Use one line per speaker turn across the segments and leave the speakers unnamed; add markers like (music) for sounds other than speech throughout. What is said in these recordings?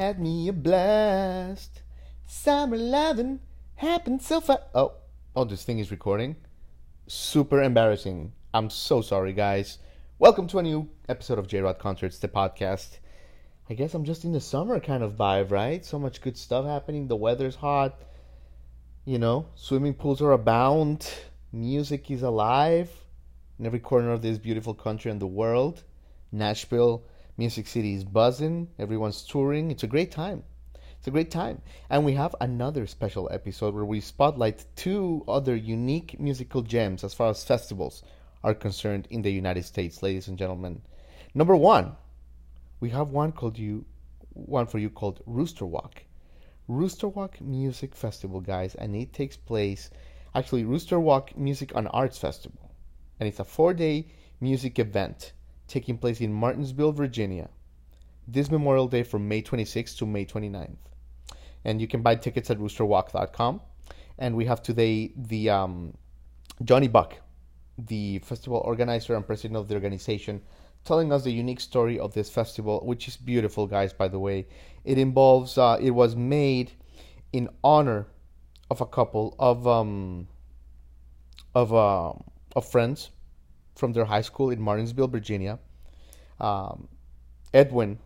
had me a blast. Summer lovin' happened so fast. Oh, oh, this thing is recording. Super embarrassing. I'm so sorry, guys. Welcome to a new episode of J Rod Concerts, the podcast. I guess I'm just in the summer kind of vibe, right? So much good stuff happening. The weather's hot. You know, swimming pools are abound. Music is alive in every corner of this beautiful country and the world. Nashville Music City is buzzing. Everyone's touring. It's a great time. It's a great time. And we have another special episode where we spotlight two other unique musical gems as far as festivals are concerned in the United States, ladies and gentlemen. Number one, we have one called you one for you called Rooster Walk. Rooster Walk Music Festival, guys, and it takes place actually Rooster Walk Music and Arts Festival. And it's a four day music event taking place in Martinsville, Virginia, this Memorial Day from May 26th to May 29th. And you can buy tickets at roosterwalk.com. And we have today the um, Johnny Buck, the festival organizer and president of the organization, telling us the unique story of this festival, which is beautiful, guys. By the way, it involves uh, it was made in honor of a couple of um, of uh, of friends from their high school in Martinsville, Virginia. Um, Edwin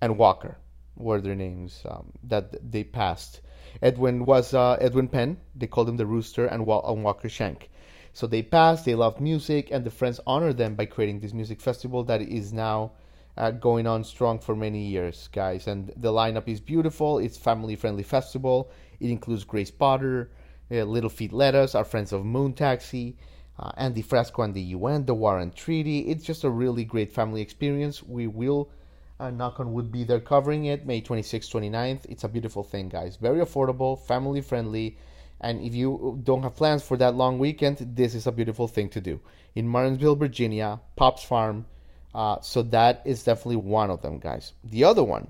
and Walker were their names um, that they passed. Edwin was uh, Edwin Penn. They called him the Rooster, and, Walker Shank. So they passed. They loved music, and the friends honored them by creating this music festival that is now uh, going on strong for many years, guys. And the lineup is beautiful. It's family-friendly festival. It includes Grace Potter, uh, Little Feat Lettuce, our friends of Moon Taxi, uh, Andy Frasco and the UN, the Warren Treaty. It's just a really great family experience. We will, uh, knock on wood, be there covering it May 26th, 29th. It's a beautiful thing, guys. Very affordable, family friendly. And if you don't have plans for that long weekend, this is a beautiful thing to do. In Martinsville, Virginia, Pops Farm. Uh, so that is definitely one of them, guys. The other one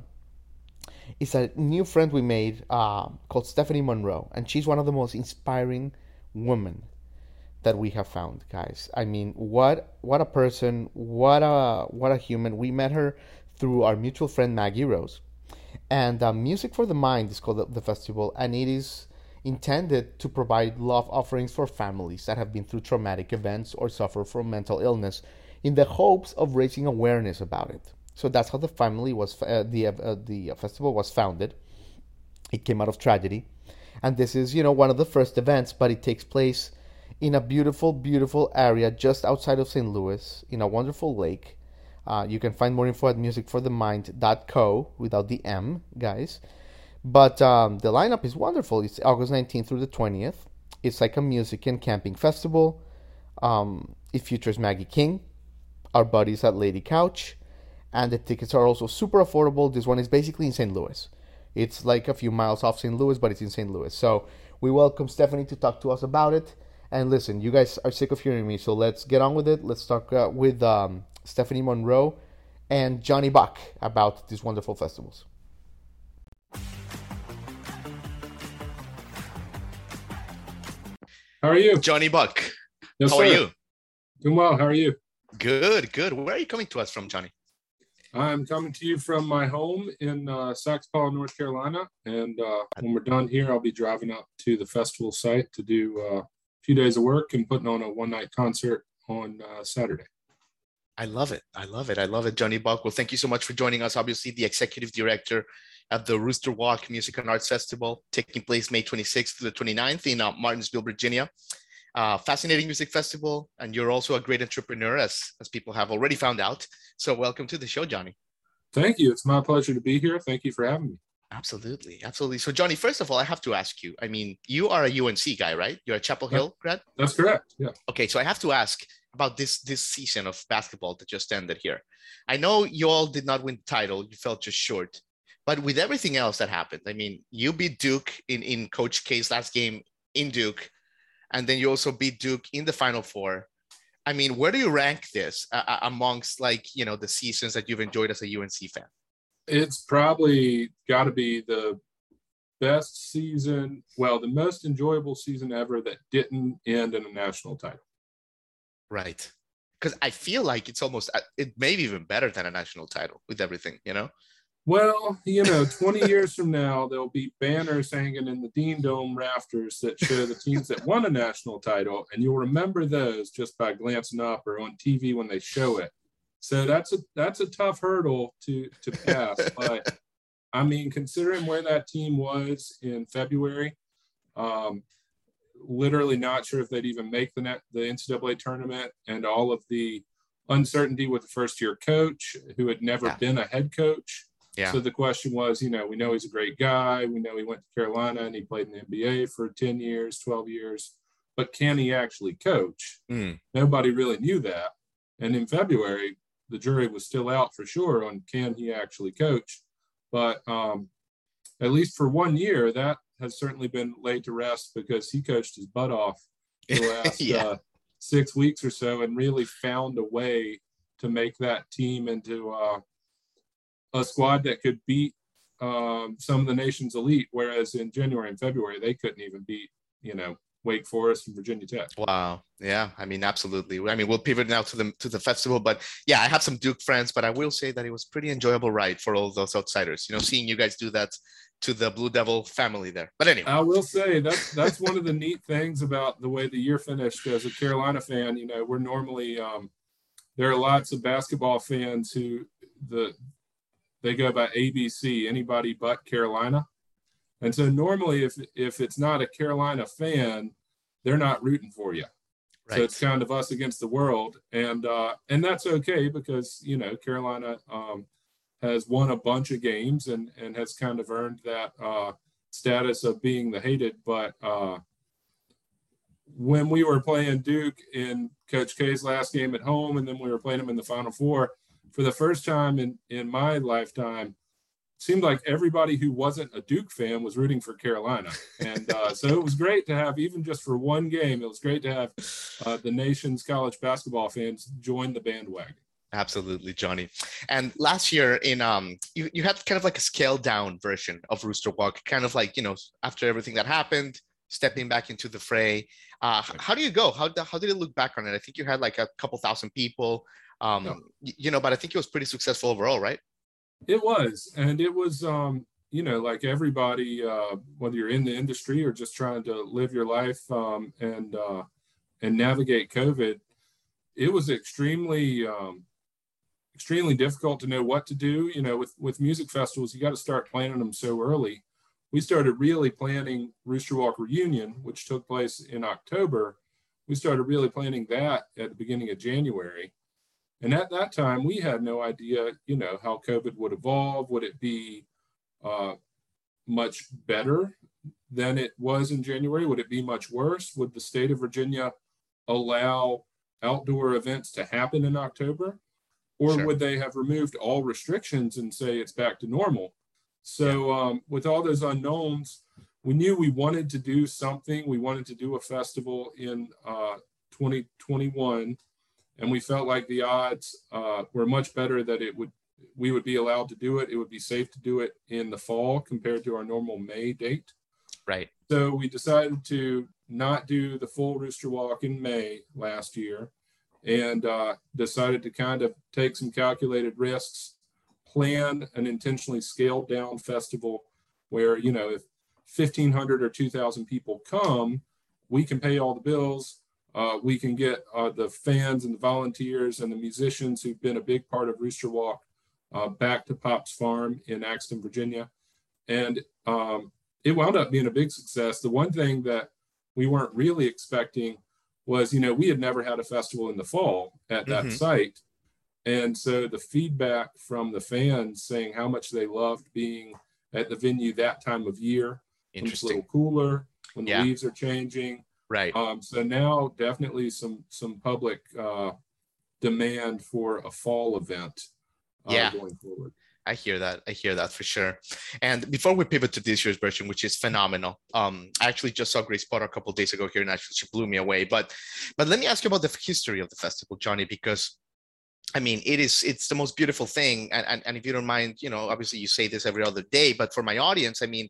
is a new friend we made uh, called Stephanie Monroe. And she's one of the most inspiring women that we have found, guys. I mean, what what a person, what a what a human. We met her through our mutual friend Maggie Rose, and uh, Music for the Mind is called the, the festival, and it is intended to provide love offerings for families that have been through traumatic events or suffer from mental illness, in the hopes of raising awareness about it. So that's how the family was uh, the uh, the festival was founded. It came out of tragedy, and this is you know one of the first events, but it takes place in a beautiful, beautiful area just outside of St. Louis, in a wonderful lake. Uh, you can find more info at musicforthemind.co without the M, guys. But um, the lineup is wonderful. It's August 19th through the 20th. It's like a music and camping festival. Um, it features Maggie King, our buddies at Lady Couch, and the tickets are also super affordable. This one is basically in St. Louis. It's like a few miles off St. Louis, but it's in St. Louis. So we welcome Stephanie to talk to us about it. And listen, you guys are sick of hearing me, so let's get on with it. Let's talk uh, with um, Stephanie Monroe and Johnny Buck about these wonderful festivals.
How are you?
Johnny Buck.
Yes,
How
sir.
are you?
Doing well. How are you?
Good, good. Where are you coming to us from, Johnny?
I'm coming to you from my home in uh, Saxapahaw, North Carolina. And uh, when we're done here, I'll be driving up to the festival site to do uh, a few days of work and putting on a one night concert on uh, Saturday.
I love it. I love it. I love it, Johnny Buck. Well, thank you so much for joining us. Obviously, the executive director at the Rooster Walk Music and Arts Festival, taking place May 26th to the 29th in uh, Martinsville, Virginia. Uh, fascinating music festival, and you're also a great entrepreneur, as as people have already found out. So, welcome to the show, Johnny.
Thank you. It's my pleasure to be here. Thank you for having me.
Absolutely, absolutely. So, Johnny, first of all, I have to ask you. I mean, you are a UNC guy, right? You're a Chapel Hill grad.
That's correct. Yeah.
Okay, so I have to ask about this this season of basketball that just ended here. I know you all did not win the title; you fell just short.
But with everything else that happened, I mean, you beat Duke in, in Coach K's last game in Duke, and then you also beat Duke in the Final Four. I mean, where do you rank this uh, amongst like you know the seasons that you've enjoyed as a UNC fan?
It's probably got to be the best season, well, the most enjoyable season ever that didn't end in a national title.
Right. Because I feel like it's almost, uh, it may be even better than a national title with everything, you know?
Well, you know, 20 years from now, there'll be banners hanging in the Dean Dome rafters that show the teams that won a national title, and you'll remember those just by glancing up or on TV when they show it. So that's a that's a tough hurdle to to pass. (laughs) but I mean, considering where that team was in February, um, literally not sure if they'd even make the net, the NCAA tournament, and all of the uncertainty with the first year coach who had never yeah. been a head coach. Yeah. So the question was, you know, we know he's a great guy. We know he went to Carolina and he played in the NBA for 10 years, 12 years, but can he actually coach? Mm. Nobody really knew that. And in February, the jury was still out for sure on can he actually coach. But um, at least for one year, that has certainly been laid to rest because he coached his butt off the (laughs) last yeah. uh, six weeks or so and really found a way to make that team into uh, a squad that could beat um, some of the nation's elite. Whereas in January and February, they couldn't even beat, you know, Wake Forest and Virginia Tech.
Wow. Yeah. I mean, absolutely. I mean, we'll pivot now to the to the festival, but yeah, I have some Duke friends, but I will say that it was pretty enjoyable ride for all those outsiders. You know, seeing you guys do that to the Blue Devil family there. But anyway,
I will say that's that's one of the neat things about the way the year finished. As a Carolina fan, you know, we're normally um, there are lots of basketball fans who the they go by ABC, anybody but Carolina. And so normally, if if it's not a Carolina fan, they're not rooting for you. Right. So it's kind of us against the world, and uh, and that's okay because you know Carolina um, has won a bunch of games and and has kind of earned that uh, status of being the hated. But uh, when we were playing Duke in Coach K's last game at home, and then we were playing them in the Final Four for the first time in in my lifetime, seemed like everybody who wasn't a Duke fan was rooting for Carolina. And uh, so it was great to have, even just for one game, it was great to have uh, the nation's college basketball fans join the bandwagon.
Absolutely, Johnny. And last year in um you, you had kind of like a scaled down version of Rooster Walk, kind of like, you know, after everything that happened, stepping back into the fray. Uh, how do you go? How, how did it look back on it? I think you had like a couple thousand people, um, you know, but I think it was pretty successful overall, right?
It was, and it was, um, you know, like everybody, uh, whether you're in the industry or just trying to live your life um, and uh, and navigate COVID, it was extremely um, extremely difficult to know what to do. You know, with with music festivals, you got to start planning them so early. We started really planning Rooster Walk reunion, which took place in October. We started really planning that at the beginning of January and at that time, we had no idea, you know, how COVID would evolve. Would it be uh, much better than it was in January? Would it be much worse? Would the state of Virginia allow outdoor events to happen in October? Or sure. would they have removed all restrictions and say it's back to normal? So, um, with all those unknowns, we knew we wanted to do something. We wanted to do a festival in uh, 2021 and we felt like the odds uh, were much better that it would we would be allowed to do it. It would be safe to do it in the fall compared to our normal May date.
Right.
So we decided to not do the full Rooster Walk in May last year, and uh, decided to kind of take some calculated risks, plan an intentionally scaled down festival where you know if 1,500 or 2,000 people come, we can pay all the bills uh, we can get uh, the fans and the volunteers and the musicians who've been a big part of Rooster Walk uh, back to Pop's Farm in Axton, Virginia. And um, it wound up being a big success. The one thing that we weren't really expecting was, you know, we had never had a festival in the fall at that mm-hmm. site. And so the feedback from the fans saying how much they loved being at the venue that time of year, when it's a little cooler, when the yeah. leaves are changing,
Right.
Um, so now definitely some some public uh, demand for a fall event uh,
yeah.
going forward.
I hear that. I hear that for sure. And before we pivot to this year's version, which is phenomenal, um, I actually just saw Grace Potter a couple days ago here, and actually she blew me away. But, but let me ask you about the history of the festival, Johnny, because I mean, it is it's the most beautiful thing. And, and and if you don't mind, you know, obviously you say this every other day, but for my audience, I mean,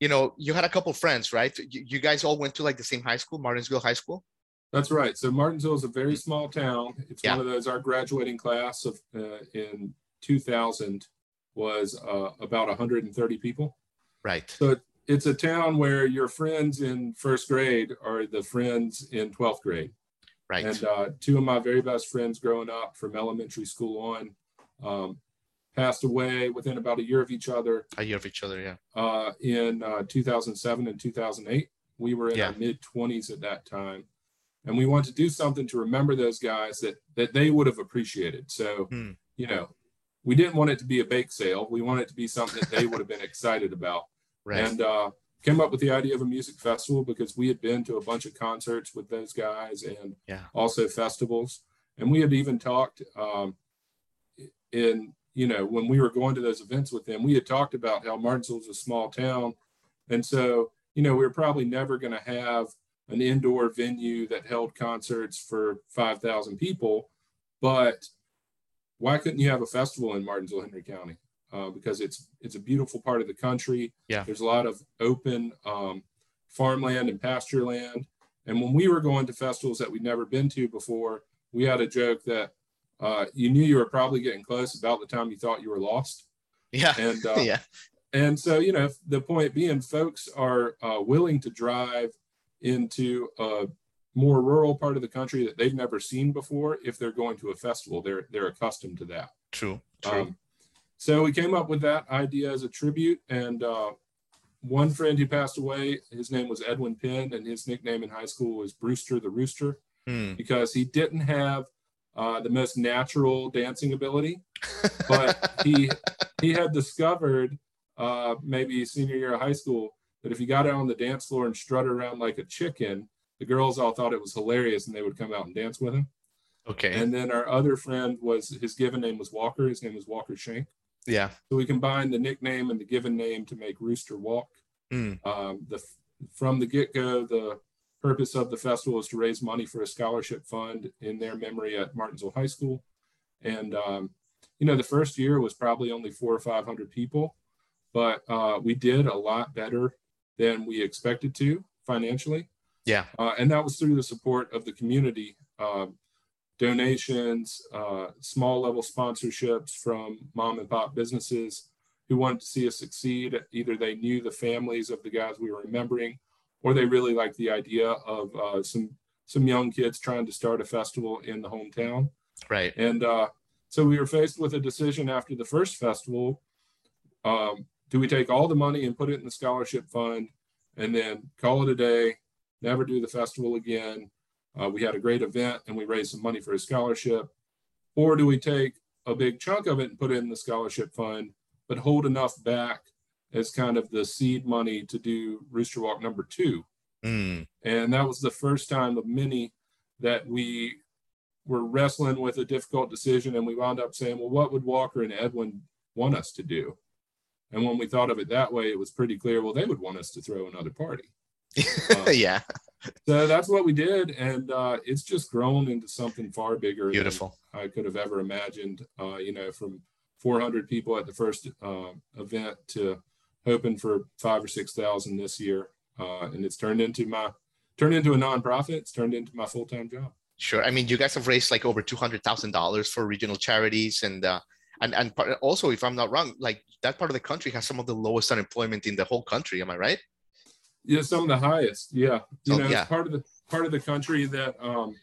you know, you had a couple friends, right? You, you guys all went to like the same high school, Martinsville High School.
That's right. So Martinsville is a very small town. It's yeah. one of those. Our graduating class of uh, in 2000 was uh, about 130 people.
Right.
So it's a town where your friends in first grade are the friends in 12th grade.
Right.
And uh, two of my very best friends growing up from elementary school on um, passed away within about a year of each other.
A year of each other, yeah.
Uh, in uh, 2007 and 2008. We were in yeah. our mid 20s at that time. And we want to do something to remember those guys that that they would have appreciated. So, hmm. you know, we didn't want it to be a bake sale. We wanted it to be something that they would have been (laughs) excited about. Right. And uh, came up with the idea of a music festival because we had been to a bunch of concerts with those guys and
yeah.
also festivals. And we had even talked um, in, you know, when we were going to those events with them, we had talked about how Martinsville is a small town. And so, you know, we were probably never going to have an indoor venue that held concerts for 5,000 people. But why couldn't you have a festival in Martinsville, Henry County? Uh, because it's it's a beautiful part of the country.
Yeah.
There's a lot of open um, farmland and pasture land. And when we were going to festivals that we'd never been to before, we had a joke that uh, you knew you were probably getting close about the time you thought you were lost.
Yeah.
And (laughs) uh,
yeah.
And so you know the point being, folks are uh, willing to drive into a more rural part of the country that they've never seen before if they're going to a festival they're they're accustomed to that
true true um,
so we came up with that idea as a tribute and uh, one friend who passed away his name was edwin penn and his nickname in high school was brewster the rooster
hmm.
because he didn't have uh, the most natural dancing ability (laughs) but he he had discovered uh, maybe senior year of high school that if you got out on the dance floor and strutted around like a chicken the girls all thought it was hilarious and they would come out and dance with him.
Okay.
And then our other friend was his given name was Walker. His name was Walker Shank.
Yeah.
So we combined the nickname and the given name to make Rooster Walk.
Mm.
Um, the from the get go, the purpose of the festival is to raise money for a scholarship fund in their memory at Martinsville High School. And um, you know, the first year was probably only four or five hundred people, but uh, we did a lot better than we expected to financially.
Yeah.
Uh, and that was through the support of the community, uh, donations, uh, small level sponsorships from mom and pop businesses who wanted to see us succeed. Either they knew the families of the guys we were remembering, or they really like the idea of uh, some some young kids trying to start a festival in the hometown.
Right.
And uh, so we were faced with a decision after the first festival. Um, do we take all the money and put it in the scholarship fund and then call it a day never do the festival again. Uh, we had a great event and we raised some money for a scholarship. Or do we take a big chunk of it and put it in the scholarship fund, but hold enough back as kind of the seed money to do Rooster Walk number two?
Mm.
And that was the first time of many that we were wrestling with a difficult decision. And we wound up saying, well, what would Walker and Edwin want us to do? And when we thought of it that way, it was pretty clear, well, they would want us to throw another party. (laughs)
Um, yeah.
So that's what we did, and uh, it's just grown into something far bigger.
Beautiful.
I could have ever imagined. Uh, you know, from 400 people at the first uh, event to hoping for five or six thousand this year, uh, and it's turned into my turned into a nonprofit. It's turned into my full time job.
Sure. I mean, you guys have raised like over two hundred thousand dollars for regional charities, and uh, and and also, if I'm not wrong, like that part of the country has some of the lowest unemployment in the whole country. Am I right?
Yeah, some of the highest. Yeah, you
oh,
know,
yeah.
it's part of the part of the country that um,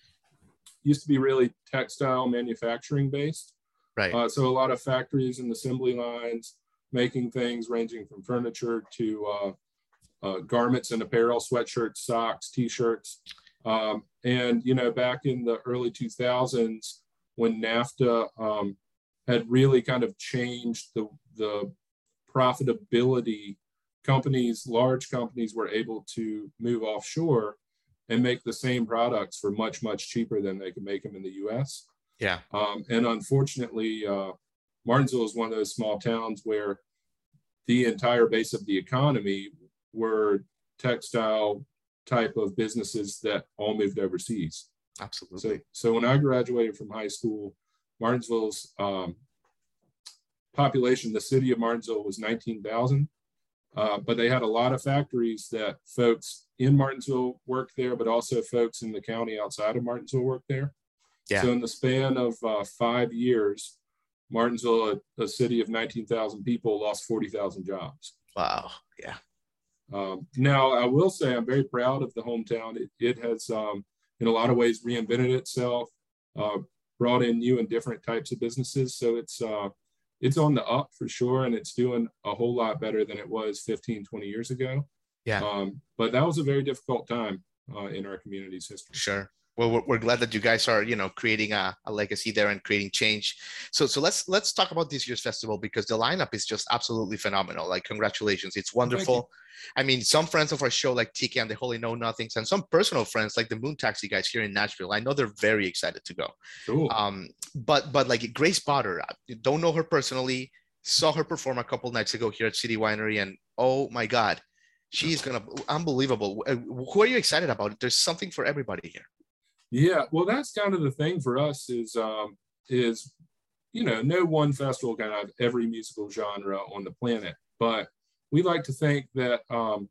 used to be really textile manufacturing based.
Right.
Uh, so a lot of factories and assembly lines making things ranging from furniture to uh, uh, garments and apparel, sweatshirts, socks, t-shirts. Um, and you know, back in the early 2000s, when NAFTA um, had really kind of changed the the profitability companies, large companies were able to move offshore and make the same products for much, much cheaper than they could make them in the US.
Yeah.
Um, and unfortunately, uh, Martinsville is one of those small towns where the entire base of the economy were textile type of businesses that all moved overseas.
Absolutely.
So, so when I graduated from high school, Martinsville's um, population, the city of Martinsville was 19,000, uh, but they had a lot of factories that folks in Martinsville worked there, but also folks in the county outside of Martinsville worked there.
Yeah.
So in the span of uh, five years, Martinsville, a, a city of 19,000 people, lost 40,000 jobs.
Wow. Yeah.
Um, now, I will say I'm very proud of the hometown. It, it has, um, in a lot of ways, reinvented itself, uh, brought in new and different types of businesses. So it's uh, it's on the up for sure, and it's doing a whole lot better than it was 15, 20 years ago.
Yeah.
Um, but that was a very difficult time uh, in our community's history.
Sure. Well, we're, we're glad that you guys are, you know, creating a, a legacy there and creating change. So, so let's let's talk about this year's festival because the lineup is just absolutely phenomenal. Like, congratulations, it's wonderful. I mean, some friends of our show like tiki and the Holy Know Nothings, and some personal friends like the Moon Taxi guys here in Nashville. I know they're very excited to go.
Cool.
Um, but but like Grace Potter, I don't know her personally. Saw her perform a couple nights ago here at City Winery, and oh my God, she's gonna unbelievable. Uh, Who are you excited about? There's something for everybody here.
Yeah, well, that's kind of the thing for us is um, is you know no one festival can have every musical genre on the planet, but we like to think that um,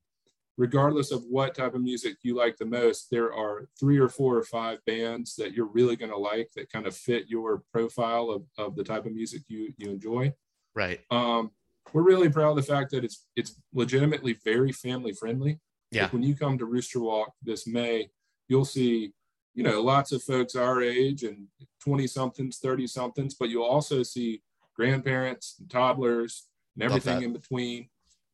regardless of what type of music you like the most, there are three or four or five bands that you're really going to like that kind of fit your profile of, of the type of music you you enjoy.
Right.
Um, we're really proud of the fact that it's it's legitimately very family friendly.
Yeah.
Like when you come to Rooster Walk this May, you'll see, you know, lots of folks our age and 20 somethings, 30 somethings, but you'll also see grandparents and toddlers and everything in between.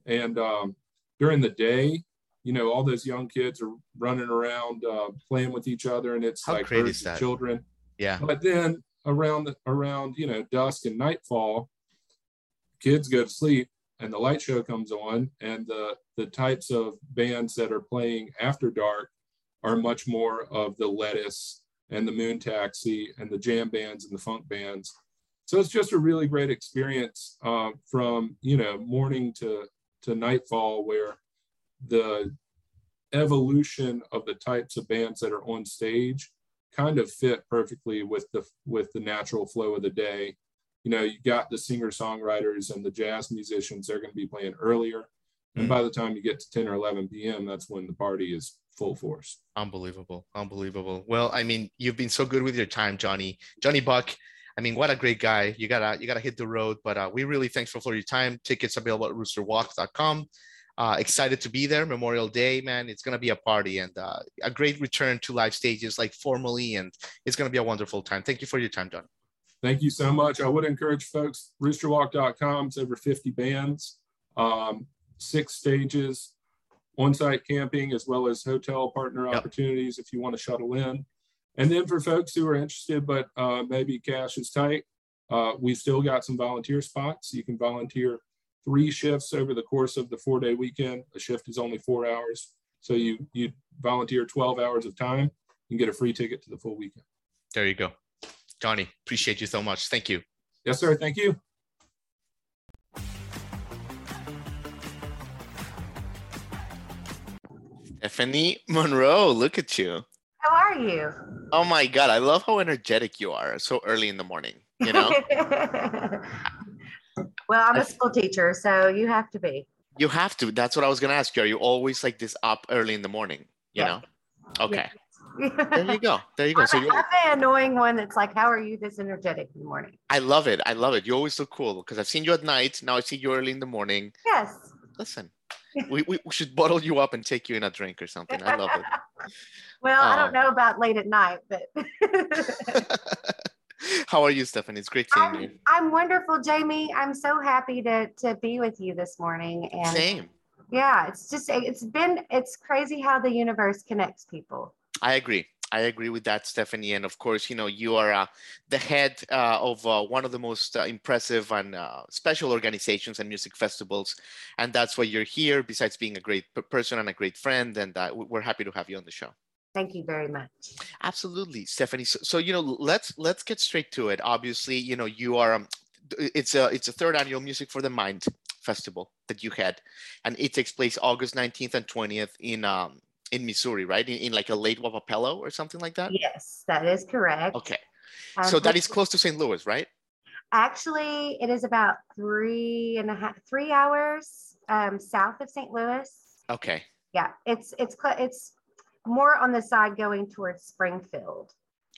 And um, during the day, you know, all those young kids are running around uh, playing with each other, and it's
How
like
great
herds
is that?
children.
Yeah.
But then around the, around you know dusk and nightfall, kids go to sleep and the light show comes on, and the the types of bands that are playing after dark are much more of the lettuce and the moon taxi and the jam bands and the funk bands. So it's just a really great experience uh, from you know morning to to nightfall where the evolution of the types of bands that are on stage kind of fit perfectly with the with the natural flow of the day. You know, you got the singer songwriters and the jazz musicians. They're going to be playing earlier, and by the time you get to 10 or 11 p.m., that's when the party is full force.
Unbelievable. Unbelievable. Well, I mean, you've been so good with your time, Johnny. Johnny Buck. I mean, what a great guy. You gotta you gotta hit the road. But uh, we really thankful for your time. Tickets available at roosterwalk.com. Uh, excited to be there. Memorial Day, man. It's gonna be a party and uh, a great return to live stages, like formally, and it's gonna be a wonderful time. Thank you for your time, John.
Thank you so much. I would encourage folks, roosterwalk.com, it's over 50 bands, um, six stages, on-site camping, as well as hotel partner
Yep.
opportunities if you want to shuttle in. And then for folks who are interested, but uh, maybe cash is tight, uh, we've still got some volunteer spots. You can volunteer three shifts over the course of the four-day weekend. A shift is only four hours. So you, you volunteer 12 hours of time, can get a free ticket to the full weekend.
There you go. Johnny, appreciate you so much. Thank you.
Yes, sir. Thank you.
Stephanie Monroe, look at you.
How are you?
Oh my God, I love how energetic you are so early in the morning. You know, (laughs)
well, I'm a school teacher, so you have to be.
you have to. That's what I was going to ask you. Are you always like this up early in the morning? You
Yeah.
know? Okay.
Yeah.
There you go. There you go. So
I'm,
you,
I'm the annoying one that's like, "How are you this energetic in the morning?"
I love it. I love it. You always look cool because I've seen you at night. Now I see you early in the morning.
Yes.
Listen, (laughs) we, we, should bottle you up and take you in a drink or something. I love it. (laughs)
well, I
Oh.
don't know about late at night, but (laughs)
How are you, Stephanie? It's great seeing you.
I'm, I'm wonderful, Jamie. I'm so happy to to be with you this morning. And
Same.
yeah, it's just it's been it's crazy how the universe connects people.
I agree. I agree with that, Stephanie. And of course, you know, you are uh, the head uh, of uh, one of the most uh, impressive and uh, special organizations and music festivals. And that's why you're here, besides being a great person and a great friend. And uh, we- we're happy to have you on the show.
Thank you very much.
Absolutely, Stephanie. So, so you know, let's let's get straight to it. Obviously, you know, you are um, it's a it's a third annual Music for the Mind festival that you had, and it takes place August 19th and 20th in um in Missouri, right? In, in like a Lake Wappapello or something like that.
Yes, that is correct.
Okay,
Um,
so that
which-
close to St. Louis, right?
Actually, it is about three and a half, three hours um, south of St. Louis.
Okay,
Yeah, it's it's it's more on the side going towards Springfield.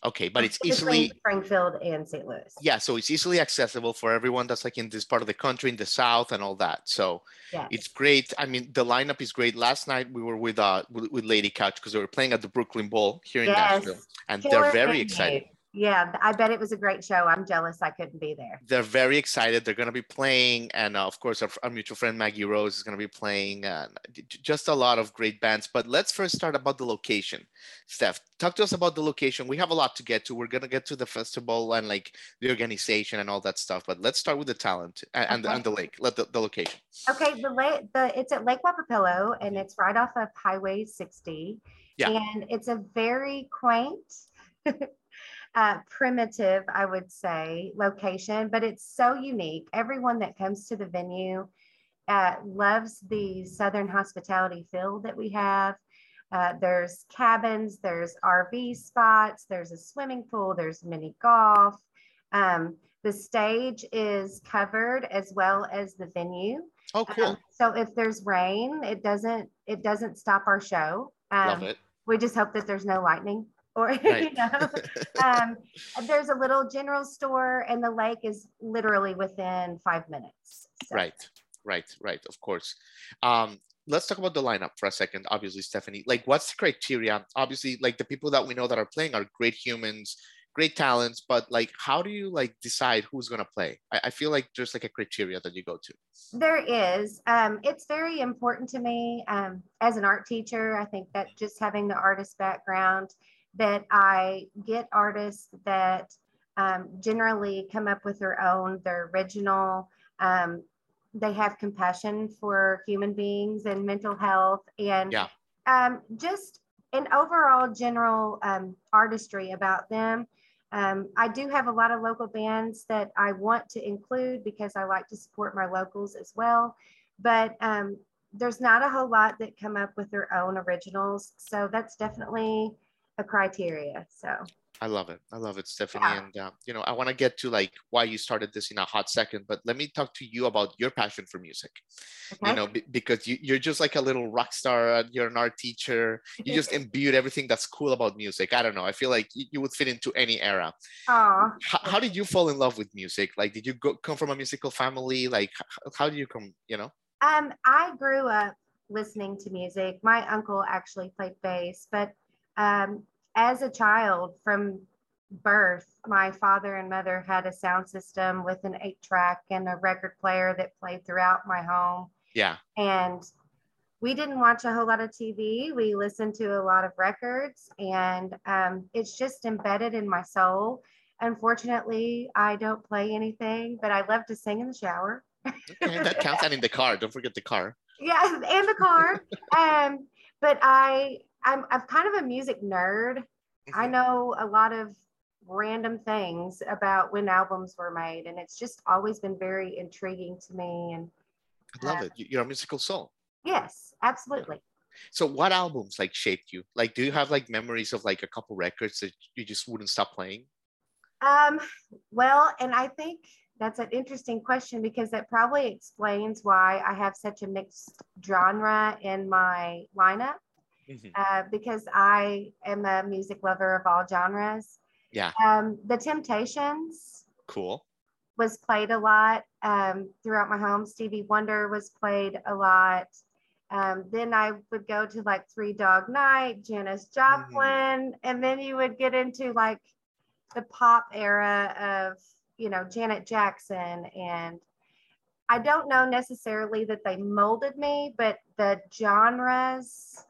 Okay, but it's easily
Springfield and St. Louis.
yeah, so it's easily accessible for everyone that's like in this part of the country, in the south, and all that. So
Yeah.
it's great. I mean, the lineup is great. Last night we were with uh with, with Lady Couch because they were playing at the Brooklyn Bowl here in
Yes.
Nashville, and
Killer
they're very excited.
Yeah, I bet it was a great show. I'm jealous I couldn't be there.
They're very excited. They're going to be playing, and uh, of course, our, our mutual friend Maggie Rose is going to be playing. J- just a lot of great bands. But let's first start about the location. Steph, talk to us about the location. We have a lot to get to. We're going to get to the festival and like the organization and all that stuff. But let's start with the talent and, and, the,
Okay.
and the lake. Let the, the location.
Okay, the lake, the it's at Lake Wappapello and it's right off of Highway 60.
Yeah.
And it's a very quaint, (laughs) uh, primitive, I would say, location, but it's so unique. Everyone that comes to the venue uh, loves the Southern hospitality feel that we have. Uh, there's cabins, there's RV spots, there's a swimming pool, there's mini golf. Um, the stage is covered as well as the venue.
Oh, cool.
Um, so if there's rain, it doesn't it doesn't stop our show.
Love
Um,
it.
we just hope that there's no lightning or (laughs) you know. (laughs) um, there's a little general store, and the lake is literally within five minutes. So,
Right, right, right. Of course. Um, let's talk about the lineup for a second. Obviously, Stephanie, like, what's the criteria? Obviously, like the people that we know that are playing are great humans, great talents, but like, how do you like decide who's gonna play? I, I feel like there's like a criteria that you go to.
There is. Um, it's very important to me um, as an art teacher. I think that just having the artist background, that I get artists that um, generally come up with their own, their original. Um, they have compassion for human beings and mental health, and
Yeah.
um, just an overall general um, artistry about them. Um, I do have a lot of local bands that I want to include because I like to support my locals as well. But um, there's not a whole lot that come up with their own originals. So that's definitely a criteria. So,
I love it. I love it, Stephanie.
Yeah.
And uh, you know, I want to get to like why you started this in a hot second, but let me talk to you about your passion for music.
okay.
You know, be- because you, you're just like a little rock star. uh, You're an art teacher. You just (laughs) imbued everything that's cool about music. I don't know. I feel like you, you would fit into any era. How, how did you fall in love with music like did you go, come from a musical family like h- how do you come you know
Um, I grew up listening to music. My uncle actually played bass, but um, as a child from birth, my father and mother had a sound system with an eight track and a record player that played throughout my home.
yeah
And we didn't watch a whole lot of TV. We listened to a lot of records, and um, it's just embedded in my soul. Unfortunately, I don't play anything, but I love to sing in the shower.
okay, that counts and in the car don't forget the car (laughs)
yeah and the car um but i i'm i'm kind of a music nerd. I
Mhm.
know a lot of random things about when albums were made and it's just always been very intriguing to me and
i love it. You- you're a musical soul.
Yes absolutely.
So what albums like shaped you? Like do you have like memories of like a couple records that you just wouldn't stop playing?
Um well and i think that's an interesting question because that probably explains why i have such a mixed genre in my lineup
Mhm.
uh, because I am a music lover of all genres.
Yeah.
Um, the Temptations
cool
was played a lot um, throughout my home. Stevie Wonder was played a lot. Um, then I would go to like Three Dog Night, Janis Joplin, and then you would get into like the pop era of, you know, Janet Jackson. And I don't know necessarily that they molded me, but the genres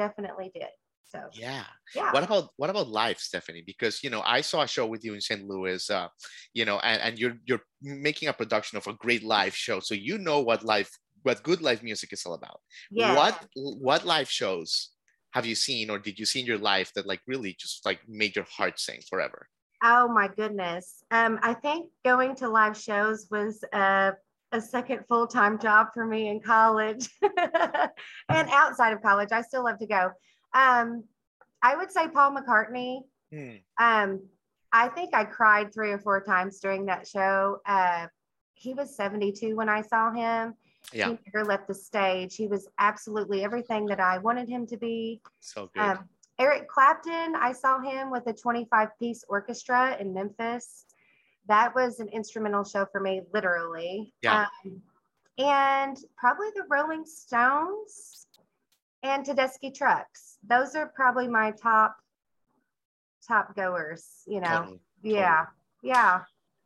definitely did. So,
yeah
yeah.
what about what about live stephanie because you know i saw a show with you in st louis uh you know and, and you're you're making a production of a great live show so you know what live what good live music is all about
yeah.
what what live shows have you seen or did you see in your life that like really just like made your heart sing forever
Oh my goodness. Um, I think going to live shows was a, a second full time job for me in college (laughs) and outside of college. I still love to go. Um, I would say Paul McCartney.
Hmm.
Um, I think I cried three or four times during that show. Uh, he was 72 when I saw him.
Yeah.
He never left the stage. He was absolutely everything that I wanted him to be.
So good.
Um, Eric Clapton, I saw him with a 25 piece orchestra in Memphis. That was an instrumental show for me, literally.
Yeah.
Um, and probably the Rolling Stones and Tedeschi Trucks. Those are probably my top top goers, you know.
Totally,
Yeah. Yeah.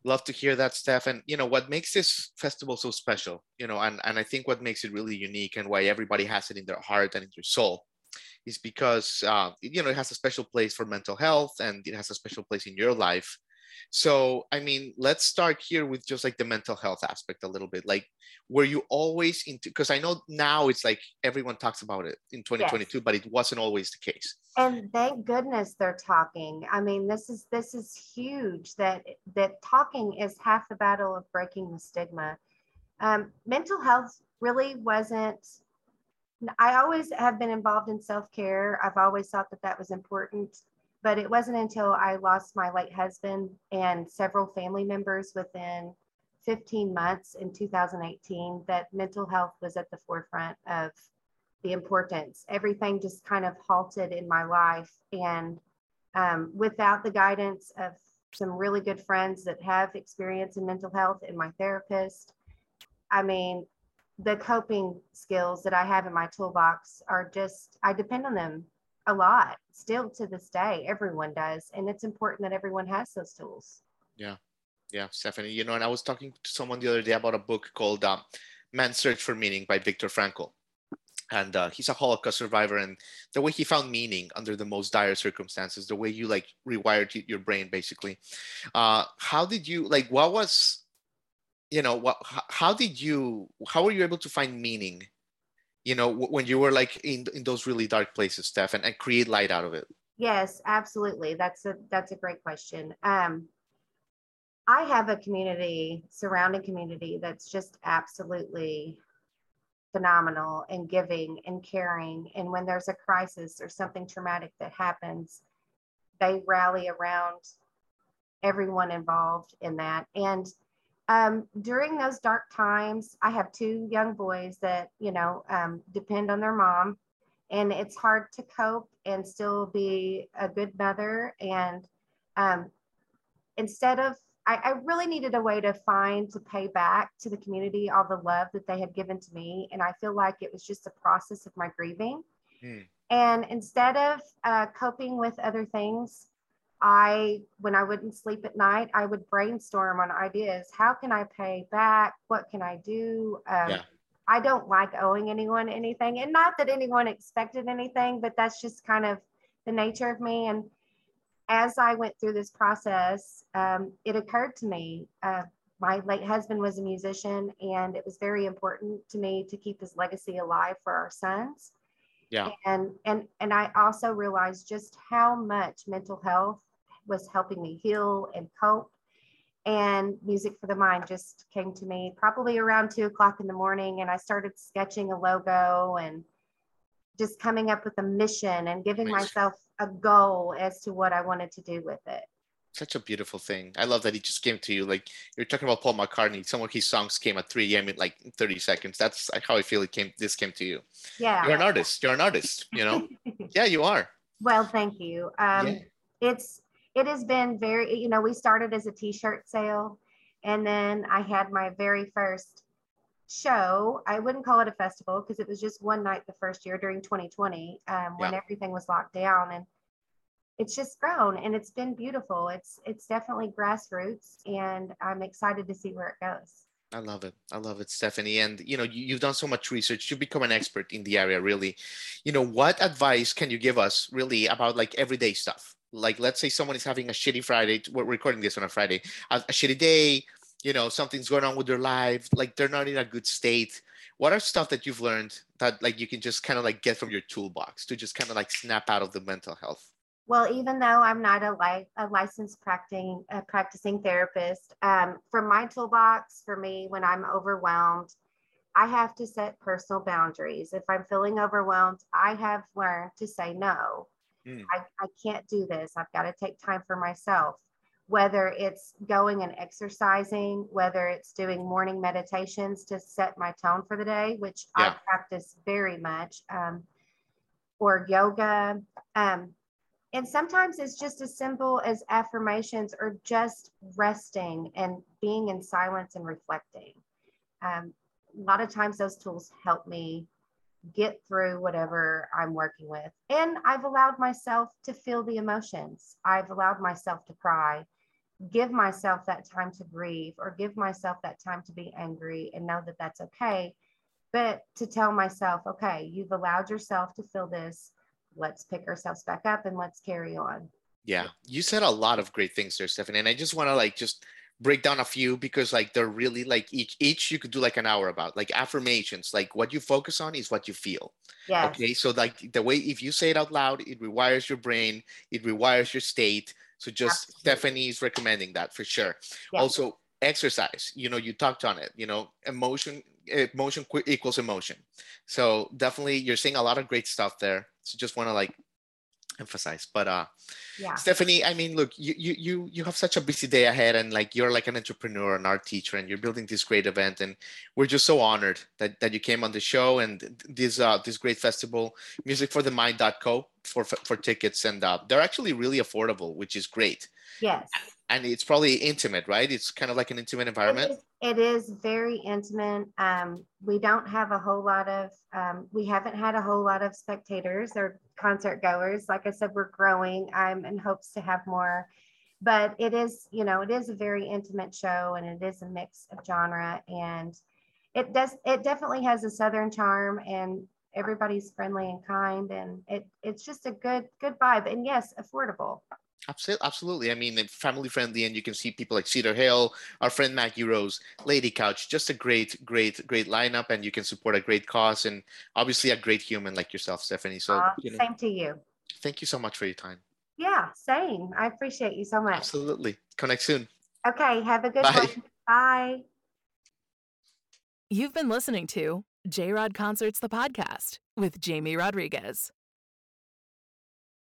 love to hear that steph and you know what makes this festival so special you know and, and i think what makes it really unique and why everybody has it in their heart and in their soul is because uh, you know it has a special place for mental health and it has a special place in your life so i mean let's start here with just like the mental health aspect a little bit. Like were you always into because i know now it's like everyone talks about it in 2022 but it wasn't always the case.
And thank goodness they're talking. I mean this is this is huge that that talking is half the battle of breaking the stigma. Um, mental health really wasn't i always have been involved in self-care. I've always thought that that was important but it wasn't until i lost my late husband and several family members within 15 months in 2018 that mental health was at the forefront of the importance. Everything just kind of halted in my life. And um, without the guidance of some really good friends that have experience in mental health and my therapist, I mean, the coping skills that I have in my toolbox are just, I depend on them a lot still to this day. Everyone does. And it's important that everyone has those tools.
Yeah, yeah, Stephanie. You know, and I was talking to someone the other day about a book called um, Man's Search for Meaning by Viktor Frankl. And uh, he's a Holocaust survivor, and the way he found meaning under the most dire circumstances, the way you like rewired your brain, basically. Uh, how did you like? What was, you know, what? How did you? How were you able to find meaning? You know, when you were like in in those really dark places, Steph, and, and create light out of it.
Yes, absolutely. That's a that's a great question. Um, I have a community, surrounding community that's just absolutely phenomenal and giving and caring. And when there's a crisis or something traumatic that happens, they rally around everyone involved in that. And um, during those dark times, I have two young boys that, you know, um, depend on their mom. And it's hard to cope and still be a good mother. And um, instead of I, I, really needed a way to find to pay back to the community all the love that they had given to me. And I feel like it was just a process of my grieving.
Mm.
And instead of uh, coping with other things, I, when I wouldn't sleep at night, I would brainstorm on ideas. How can I pay back? What can I do? Um,
yeah.
I don't like owing anyone anything. And not that anyone expected anything, but that's just kind of the nature of me. And as I went through this process, um, it occurred to me uh, my late husband was a musician, and it was very important to me to keep his legacy alive for our sons.
Yeah.
And and and I also realized just how much mental health was helping me heal and cope. And music for the mind just came to me probably around two o'clock in the morning, and I started sketching a logo and just coming up with a mission and giving
Amazing.
myself a goal as to what I wanted to do with it.
Such a beautiful thing. I love that he just came to you. Like you're talking about Paul McCartney. Some of his songs came at 3 a.m. in like 30 seconds. That's how I feel it came. This came to you.
Yeah.
You're an artist. You're an artist. You know. (laughs) yeah, you are.
Well, thank you. Um,
Yeah.
It's it has been very. You know, we started as a T-shirt sale, and then I had my very first show. I wouldn't call it a festival because it was just one night the first year during 2020 um, when
Yeah.
everything was locked down, and it's just grown and it's been beautiful. It's it's definitely grassroots, and I'm excited to see where it goes.
I love it. I love it, Stephanie. And you know, you, you've done so much research. You've become an expert in the area, really. You know, what advice can you give us, really, about like everyday stuff? Like, let's say someone is having a shitty Friday. We're recording this on a Friday. A, a shitty day. You know, something's going on with their life. Like, they're not in a good state. What are stuff that you've learned that like you can just kind of like get from your toolbox to just kind of like snap out of the mental health?
Well, even though I'm not a, li- a licensed practicing a practicing therapist, um, for my toolbox, for me, when I'm overwhelmed, I have to set personal boundaries. If I'm feeling overwhelmed, I have learned to say no. Mm. I, I can't do this. I've got to take time for myself, whether it's going and exercising, whether it's doing morning meditations to set my tone for the day, which yeah. I practice very much, um, or yoga. Um, and sometimes it's just as simple as affirmations or just resting and being in silence and reflecting. Um, a lot of times those tools help me get through whatever I'm working with. And I've allowed myself to feel the emotions. I've allowed myself to cry, give myself that time to grieve, or give myself that time to be angry and know that that's okay. But to tell myself, okay, you've allowed yourself to feel this. Let's pick ourselves back up and let's carry on.
Yeah, you said a lot of great things there, Stephanie. And I just want to like just break down a few because like they're really like each each you could do like an hour about like affirmations like what you focus on is what you feel
yeah
okay so like the way if you say it out loud it rewires your brain it rewires your state so just Absolutely. stephanie is recommending that for sure yeah. also exercise you know you talked on it you know emotion emotion equals emotion. So definitely you're seeing a lot of great stuff there. So just want to like emphasize but uh yeah. Stephanie i mean look you you you you have such a busy day ahead and like you're like an entrepreneur an art teacher and you're building this great event and we're just so honored that, that you came on the show and this uh this great festival musicforthemind.co for for tickets and uh, they're actually really affordable which is great
yes.
And it's probably intimate right? It's kind of like an intimate environment?
It is, it is very intimate. Um, we don't have a whole lot of um, we haven't had a whole lot of spectators or concert goers. Like i said we're growing. I'm in hopes to have more. But it is you know it is a very intimate show and it is a mix of genre and it does it definitely has a southern charm and everybody's friendly and kind and it it's just a good good vibe. And yes affordable
Absolutely. I mean, family friendly, and you can see people like Cedar Hill, our friend Maggie Rose, Lady Couch, just a great, great, great lineup, and you can support a great cause and obviously a great human like yourself, Stephanie. So, uh,
you know, same to you.
Thank you so much for your time.
Yeah, same. I appreciate you so much.
Absolutely. Connect soon.
Okay. Have a good Bye. one. Bye.
You've been listening to J Rod Concerts, the podcast with Jamie Rodriguez.